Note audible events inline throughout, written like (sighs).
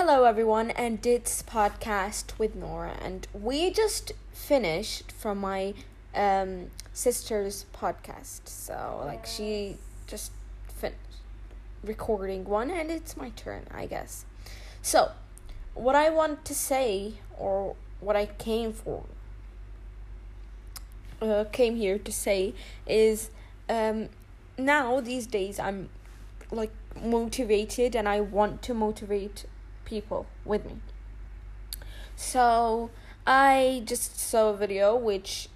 Hello, everyone, and it's podcast with Nora, and we just finished from my um, sister's podcast. So, like, she just finished recording one, and it's my turn, I guess. So, what I want to say, or what I came for, uh, came here to say, is um, now these days I'm like motivated, and I want to motivate people with me. So I just saw a video which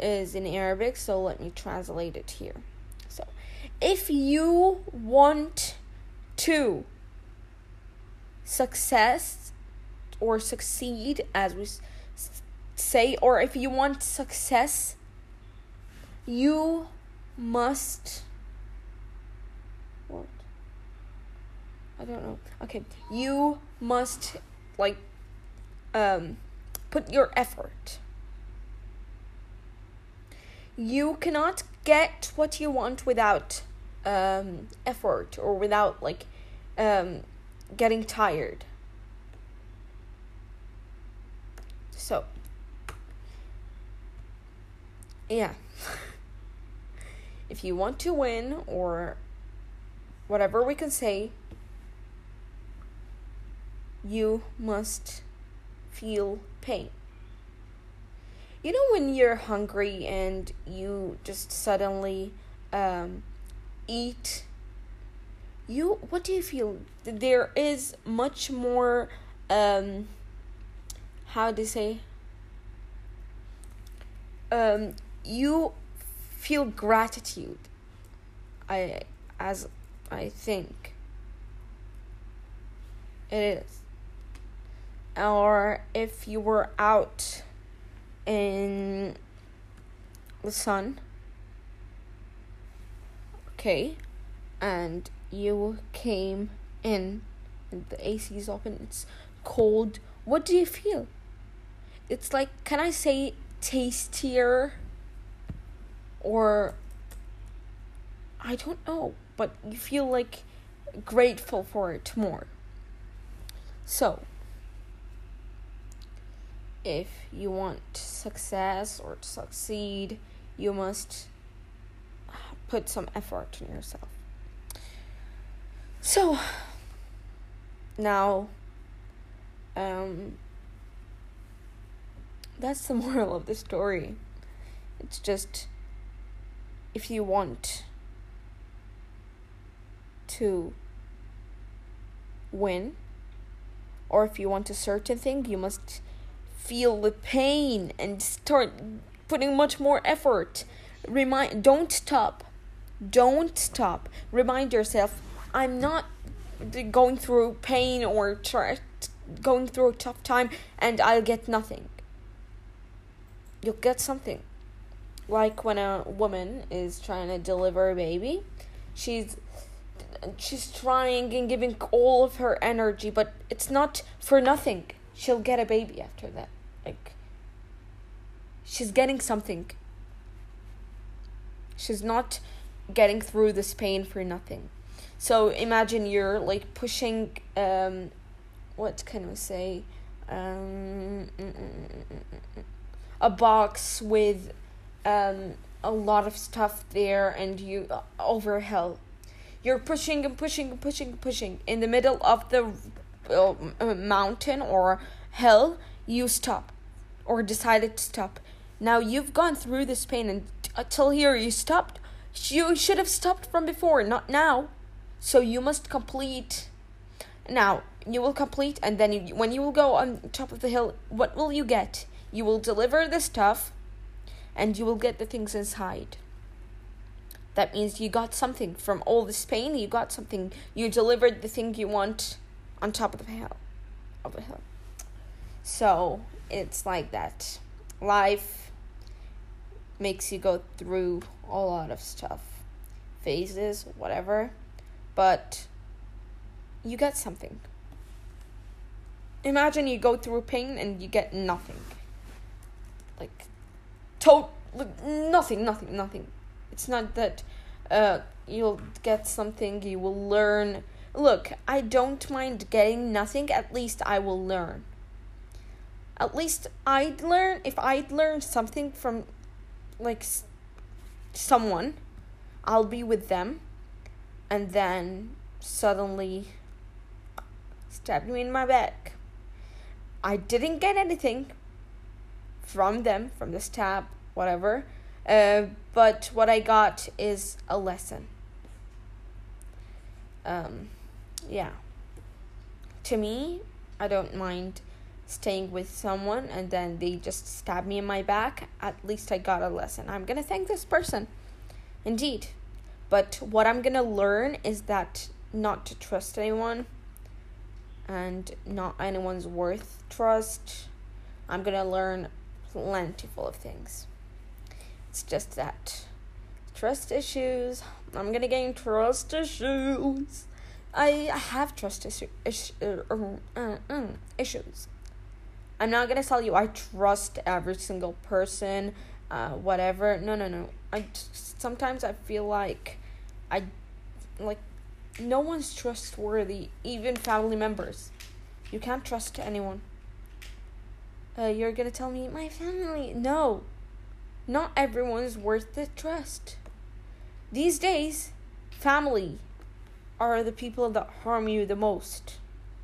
is in Arabic, so let me translate it here. So if you want to success or succeed as we say or if you want success you must what I don't know. Okay, you must like um put your effort. You cannot get what you want without um effort or without like um getting tired. So yeah. (laughs) if you want to win or whatever we can say you must feel pain. You know, when you're hungry and you just suddenly um, eat, you what do you feel? There is much more. Um, how to say? Um, you feel gratitude. I as I think it is or if you were out in the sun. Okay and you came in and the AC is open it's cold. What do you feel? It's like can I say tastier? Or I don't know but you feel like grateful for it more. So if you want success or to succeed, you must put some effort in yourself. So now um that's the (laughs) moral of the story. It's just if you want to win or if you want a certain thing, you must feel the pain and start putting much more effort. Remind don't stop. Don't stop. Remind yourself I'm not going through pain or try, going through a tough time and I'll get nothing. You'll get something. Like when a woman is trying to deliver a baby, she's she's trying and giving all of her energy, but it's not for nothing. She'll get a baby after that. Like, she's getting something. She's not getting through this pain for nothing. So imagine you're like pushing, um, what can we say? Um, a box with um, a lot of stuff there, and you uh, over a hill. You're pushing and pushing and pushing and pushing in the middle of the uh, mountain or hill. You stop or decided to stop. Now you've gone through this pain and until uh, here you stopped. You should have stopped from before, not now. So you must complete. Now you will complete, and then you, when you will go on top of the hill, what will you get? You will deliver the stuff, and you will get the things inside. That means you got something from all this pain. You got something. You delivered the thing you want on top of the hill, of the hill. So it's like that. Life makes you go through a lot of stuff, phases, whatever, but you get something. Imagine you go through pain and you get nothing. Like, to- nothing, nothing, nothing. It's not that uh, you'll get something, you will learn, look, I don't mind getting nothing, at least I will learn. At least I'd learn if I'd learn something from like someone, I'll be with them and then suddenly stabbed me in my back. I didn't get anything from them, from the stab, whatever. Uh, but what I got is a lesson. Um, yeah. To me, I don't mind staying with someone and then they just stab me in my back. At least I got a lesson. I'm gonna thank this person. Indeed. But what I'm gonna learn is that not to trust anyone and not anyone's worth trust. I'm gonna learn plentiful of things. It's just that trust issues. I'm gonna gain trust issues. I have trust issues. Uh, uh, uh, issues. I'm not gonna tell you I trust every single person, uh, whatever. No, no, no. I sometimes I feel like I like no one's trustworthy, even family members. You can't trust anyone. Uh, you're gonna tell me my family? No, not everyone's worth the trust. These days, family are the people that harm you the most.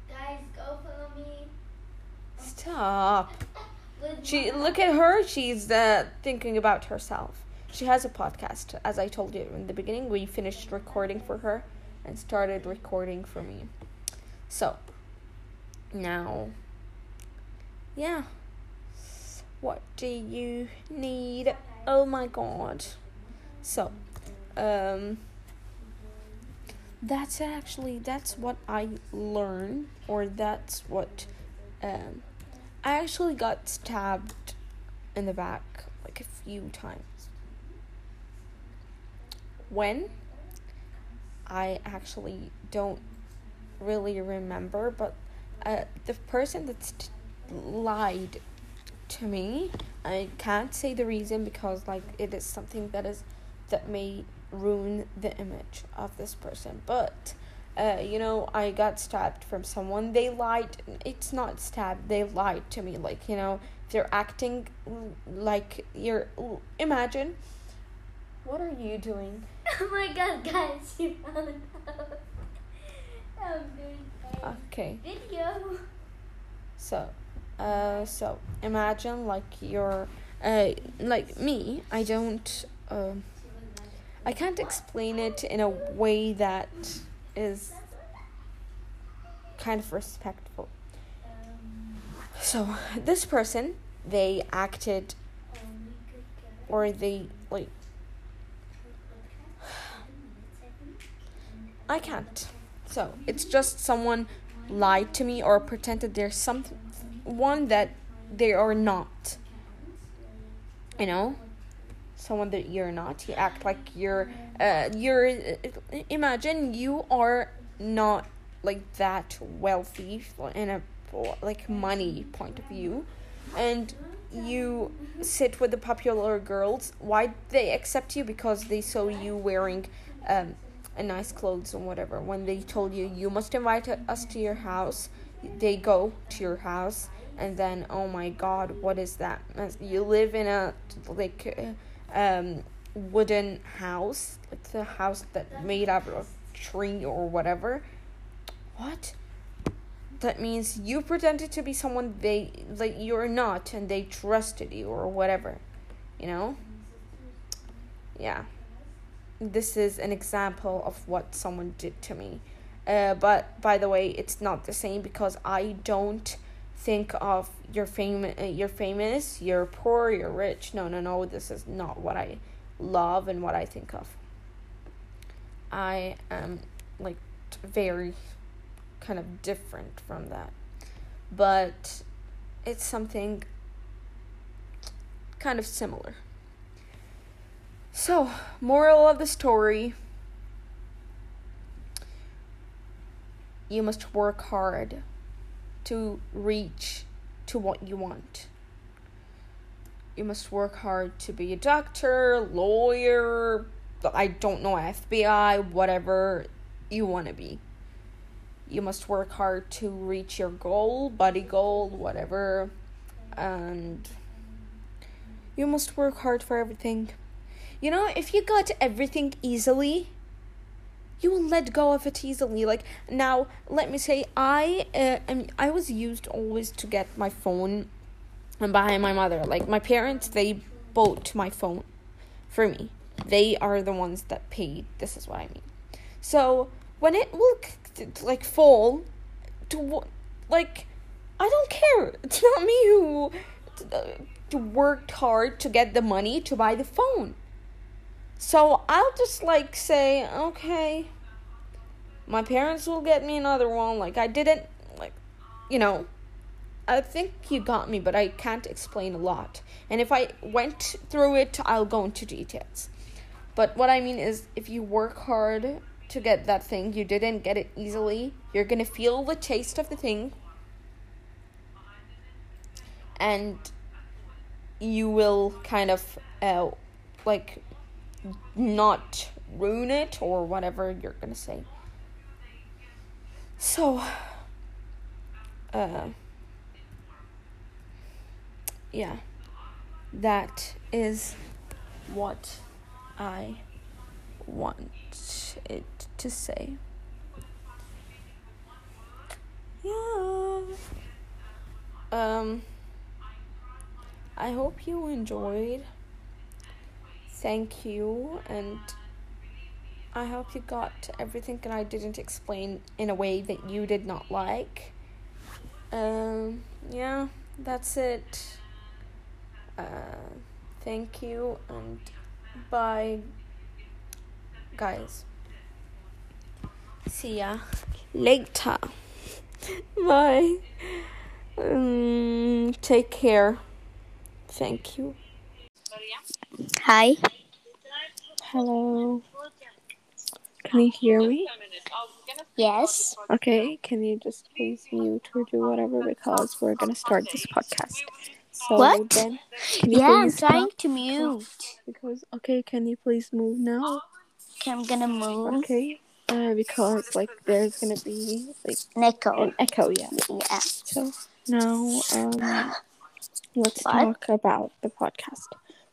Guys, go follow me. Stop. She look at her. She's uh, thinking about herself. She has a podcast. As I told you in the beginning, we finished recording for her and started recording for me. So now, yeah. What do you need? Oh my god. So, um that's actually that's what I learned or that's what um I actually got stabbed in the back like a few times. When I actually don't really remember, but uh, the person that t- lied to me, I can't say the reason because like it is something that is that may ruin the image of this person, but. Uh, you know, I got stabbed from someone. They lied. It's not stabbed. They lied to me. Like you know, they're acting like you're. Imagine. What are you doing? (laughs) Oh my god, guys, you found out. I'm doing Okay. video. So, uh, so imagine like you're, uh, like me. I don't, um, I can't explain it in a way that is kind of respectful. So this person, they acted or they like. I can't. So it's just someone lied to me or pretended there's some one that they are not. You know, someone that you're not. You act like you're. Uh, you're. Uh, imagine you are not like that wealthy in a like money point of view, and you sit with the popular girls. Why they accept you because they saw you wearing. Um, a nice clothes and whatever. When they told you you must invite us to your house, they go to your house and then oh my god, what is that? You live in a like um wooden house, like the house that made out of tree or whatever. What? That means you pretended to be someone they like you're not and they trusted you or whatever. You know? Yeah this is an example of what someone did to me. Uh, but by the way, it's not the same because I don't think of you're uh, you're famous, you're poor, you're rich. No, no, no. This is not what I love and what I think of. I am like very kind of different from that, but it's something kind of similar. So, moral of the story you must work hard to reach to what you want. You must work hard to be a doctor, lawyer, I don't know, FBI, whatever you want to be. you must work hard to reach your goal, body goal, whatever, and you must work hard for everything. You know, if you got everything easily, you will let go of it easily. Like now, let me say, I uh, am, I was used always to get my phone by my mother. Like my parents, they bought my phone for me. They are the ones that paid. This is what I mean. So when it will like fall to like I don't care. (laughs) It's not me who worked hard to get the money to buy the phone. So I'll just like say, okay, my parents will get me another one. Like I didn't like, you know, I think you got me, but I can't explain a lot. And if I went through it, I'll go into details. But what I mean is, if you work hard to get that thing, you didn't get it easily, you're gonna feel the taste of the thing. And you will kind of, uh, like, not ruin it or whatever you're gonna say. So, uh, yeah, that is what I want it to say. Yeah. Um, I hope you enjoyed. Thank you, and I hope you got everything and I didn't explain in a way that you did not like. Um, yeah, that's it. Uh, thank you and bye, guys. See ya later. bye. Um, take care. Thank you. Hi. Hello. Can you hear me? Yes. Okay, can you just please mute or do whatever because we're gonna start this podcast. So What? then, can you Yeah, I'm please trying to mute. Because okay, can you please move now? Okay, I'm gonna move. Okay, uh, because like there's gonna be like an echo, yeah. Yeah. So now, um, let's What? talk about the podcast.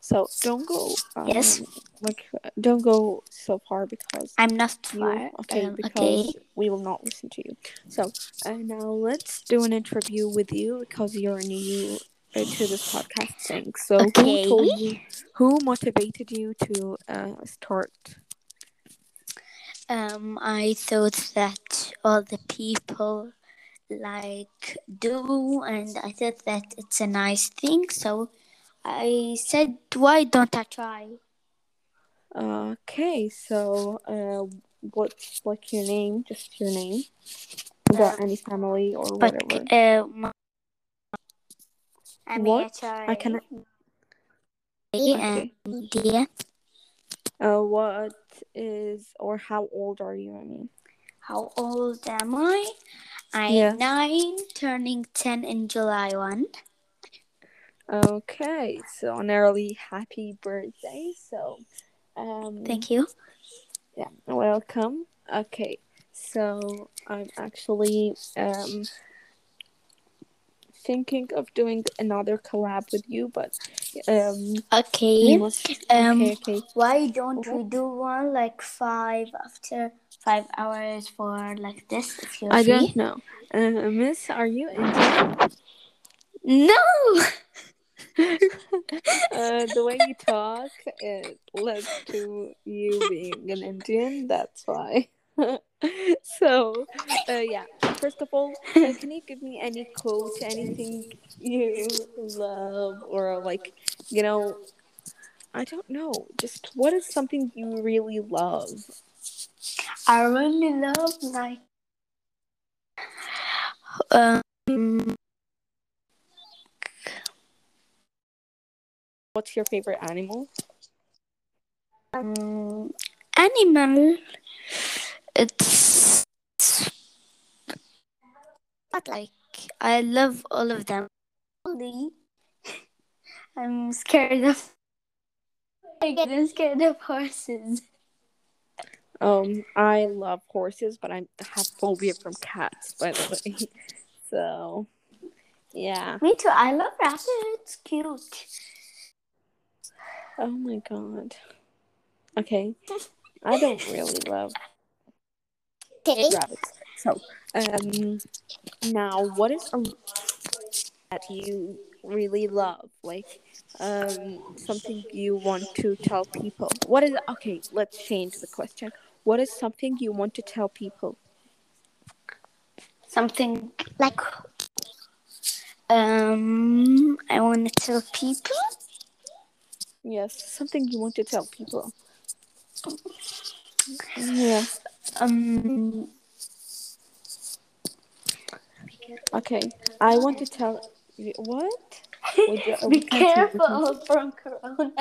So don't go, um, Yes. like don't go so far because I'm not you far. okay Um, because okay. we will not listen to you. So uh, now let's do an interview with you because you're new uh, to this podcast thing. So Okay. who told you? Who motivated you to uh, start? Um, I thought that all the people like do, and I thought that it's a nice thing. So I said, why don't I try? Okay, so uh, what's like your name? Just your name. Without any family or But whatever. uh, my, I'm What? I can. And yeah, Uh, what is or how old are you? I mean. how old am I? I'm Yeah. nine, turning ten in July one. Okay, so an early happy birthday. So, um, Thank you. Yeah, welcome. Okay, so I'm actually um thinking of doing another collab with you, but um Okay. must. Um, okay, okay. Why don't we do one like five after five hours for like this if you're I free? don't know. Uh, Miss, are you Indian? No. (laughs) (laughs) uh, the way you talk it led to you being an Indian. That's why. (laughs) so, uh, yeah. First of all, uh, can you give me any quote, anything you love, or like, you know, I don't know. Just what is something you really love? I really love like um What's your favorite animal? um, animal. It's not like I love all of them. I'm scared of. I'm scared of horses. Um, I love horses, but I have phobia from cats, by the way. (laughs) So, yeah. Me too. I love rabbits. It's Cute. Oh my god. Okay. I don't really love Okay. rabbits. So, um, now what is a that you really love? Like, um, something you want to tell people? What is okay? Let's change the question. What is something you want to tell people? Something like um I want to tell people. Yes, something you want to tell people. Yeah. Um Okay. I want to tell what? Would you- (laughs) be we can't careful (laughs) from corona.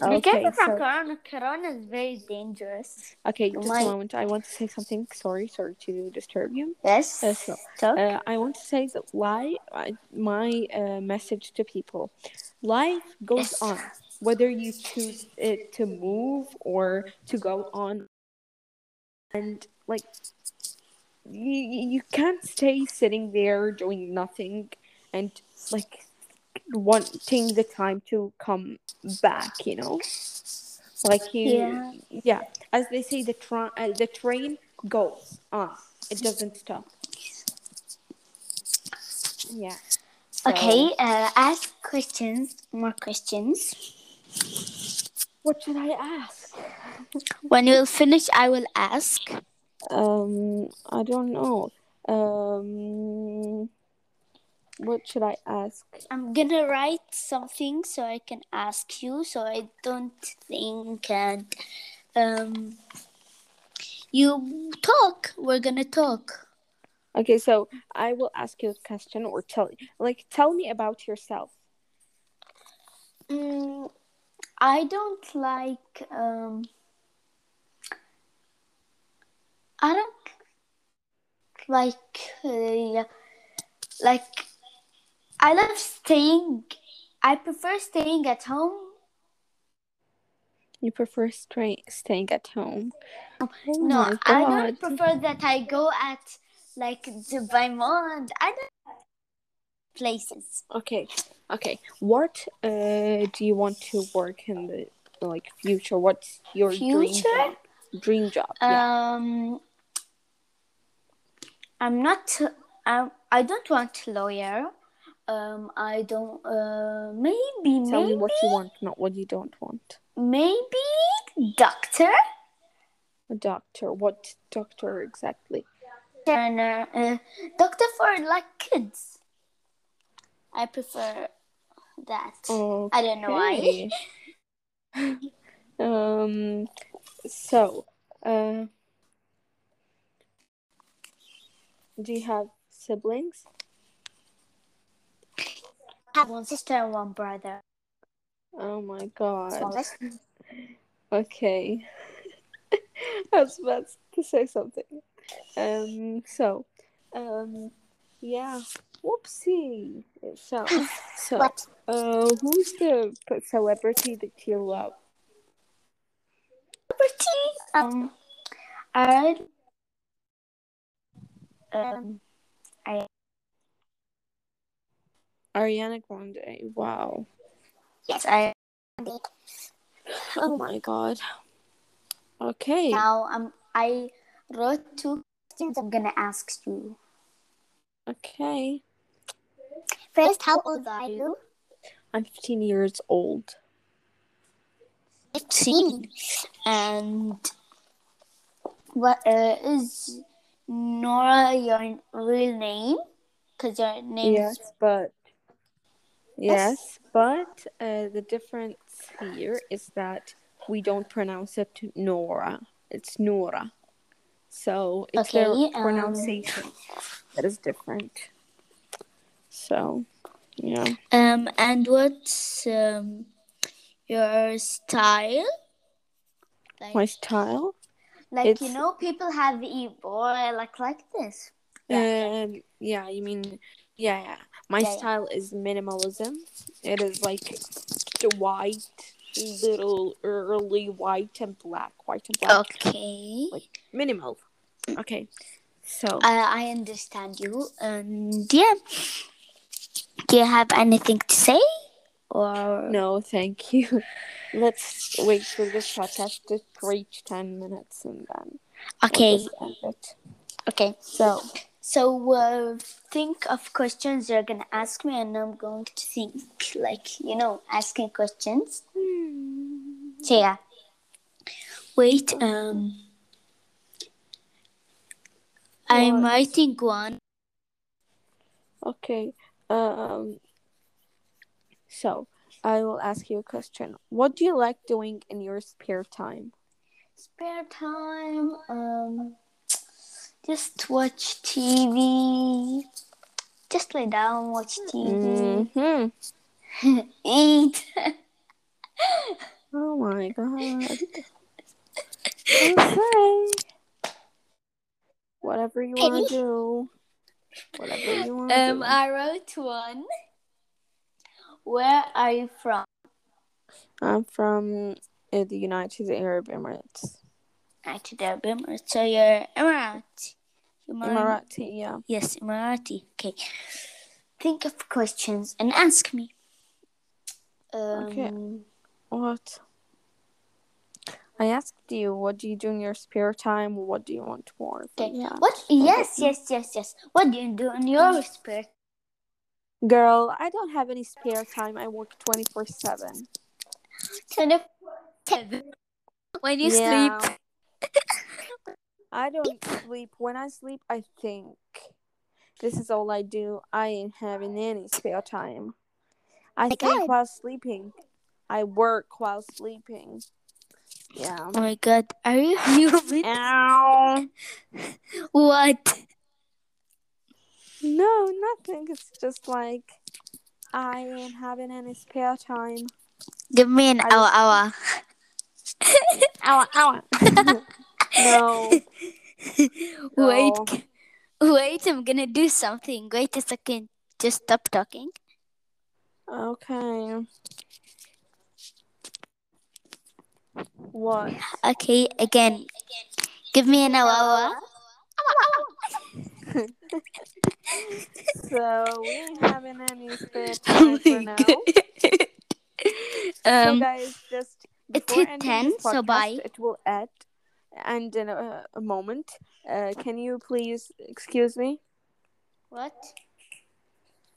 be Okay, careful from so- corona. Corona is very dangerous. Okay, just a moment. I want to say something. Sorry, sorry to disturb you. Yes. Uh, so, Uh, I want to say that life, my uh, message to people, life goes Yes. on. Whether you choose it to move or to go on, and like you, you can't stay sitting there doing nothing and like wanting the time to come back. You know, like you, Yeah. yeah. As they say, the train, uh, the train goes on. It doesn't stop. Yeah. So, okay. Uh, ask questions. More questions. What should I ask? When you'll finish, I will ask. Um, I don't know. Um, what should I ask? I'm gonna write something so I can ask you. So I don't think and um you talk. We're gonna talk. Okay, so I will ask you a question or tell like tell me about yourself. Mm, I don't like um. I don't like uh, like I love staying. I prefer staying at home. You prefer stra- staying at home. Oh no, I don't prefer that I go at like Dubai Mall. I don't places. Okay, okay. What uh do you want to work in the like future? What's your dream Future? job? Dream job. yeah. Um, I'm not. I I don't want lawyer. Um, I don't. Uh, maybe Tell me what you want, not what you don't want. maybe doctor. A doctor. What doctor exactly? And uh, uh, doctor for like kids. I prefer that. Oh, I don't know why. (laughs) um. So, uh, do you have siblings? I have one sister and one brother. Oh my god. Smallest. Okay. (laughs) I was about to say something. Um. So, um. Yeah. Whoopsie. So, so, uh, who's the celebrity that you love? Pretty. Um, I. Um, I Ariana Grande. Wow. yes I. Oh my god. Okay. Now um I wrote two questions. I'm gonna ask you. Okay. First, how old are you? I'm 15 years old. Fifteen. And what uh, is Nora your real name? Cause your name Yes, is but yes, but uh, the difference here is that we don't pronounce it Nora. It's Nora. So it's Okay, their um, pronunciation that is different. So, yeah. um. And what's um your style? Like, My style. like you know, people have e boy like like this. Yeah. Um. Yeah. You mean? Yeah. Yeah. My Yeah, yeah. style is minimalism. It is like the white little early white and black, white and black, Okay. like minimal. Okay, so I I understand you. And yeah. Do you have anything to say? Or no, thank you. Let's wait for this podcast to reach ten minutes and then we'll Okay. it. Okay. So So uh, think of questions you're gonna ask me, and I'm going to think like you know asking questions. So yeah. Wait. Um. I'm What? writing one. okay, um, so I will ask you a question. What do you like doing in your spare time? Spare time. Um. Just watch TV. Just lay down, watch TV, Mm-hmm. (laughs) eat. Oh my god. (laughs) okay. Whatever you want to do. Whatever you want to Um, do. I wrote one. Where are you from? I'm from uh, the United Arab Emirates. Emirates. So you're Emirati. Emirati. Yeah. Yes, Emirati. Okay. Think of questions and ask me. Um, Okay. What? I asked you, what do you do in your spare time? What do you want more? Okay. Yeah. What? Yes, yes, yes, yes. What do you do in your spare? time? Girl, I don't have any spare time. I work 24 7. Twenty-seven. When you Yeah. sleep. I don't sleep. When I sleep, I think. This is all I do. I ain't having any spare time. I my think God. while sleeping. I work while sleeping. Yeah. Oh my god, are you (laughs) human? Ow. what? No, nothing. It's just like I ain't having any spare time. Give me an I- hour, hour. (laughs) Ow, ow. no. (laughs) Wait, No. wait, I'm gonna do something. Wait a second. Just stop talking. Okay. What? Okay, again. Give me an hour. (laughs) So we ain't having any spare time for now. so um, guys, just it hit 10, this so bye. It will add and in a, a moment. Uh, can you please excuse me? what?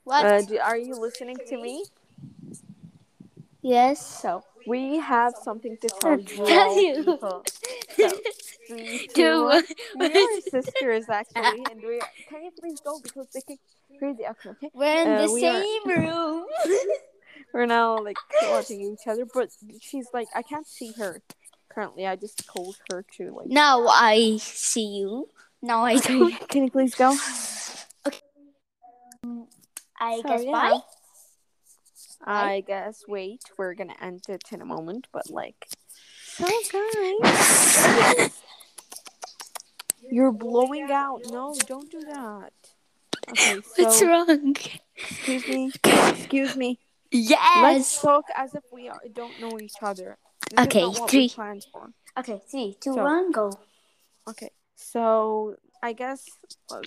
What? Uh, do, are you listening to me? yes. So we have something to tell you, Tell you. people. (laughs) So Do two, are sisters actually, and we can you please go because they get crazy. Okay, okay. We're in Uh, the we are- same room. (laughs) We're now like watching each other, but she's like I can't see her currently. I just told her to like. now I see you. Now I (laughs) Okay, don't. can you please go? Okay. (sighs) I So, guess yeah. bye. I guess wait, we're gonna end it in a moment, but like, (sighs) so guys, (laughs) you're blowing out. No, don't do that. Okay, (laughs) What's wrong? excuse me, excuse me. Let's talk as if we are, don't know each other. This Okay, three. Okay, three, two, So- one, go. Okay, so I guess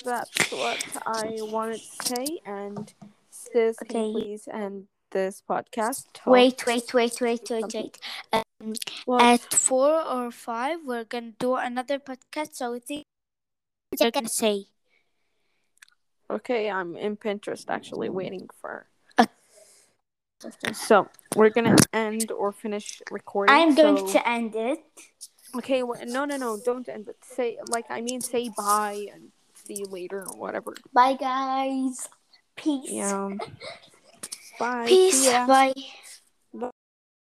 that's what I wanted to say, and sis, can Okay. please end this podcast. Wait, wait, wait, wait, wait, wait. Um, What? at four or five, we're gonna do another podcast. So I think you're gonna say. Okay, I'm in Pinterest actually waiting for. So we're gonna end or finish recording. I'm going so- to end it. Okay, wh- no, no, no, don't end. But say like I mean, say bye and see you later or whatever. Bye, guys. Peace. Yeah. (laughs) Bye. Peace. Bye.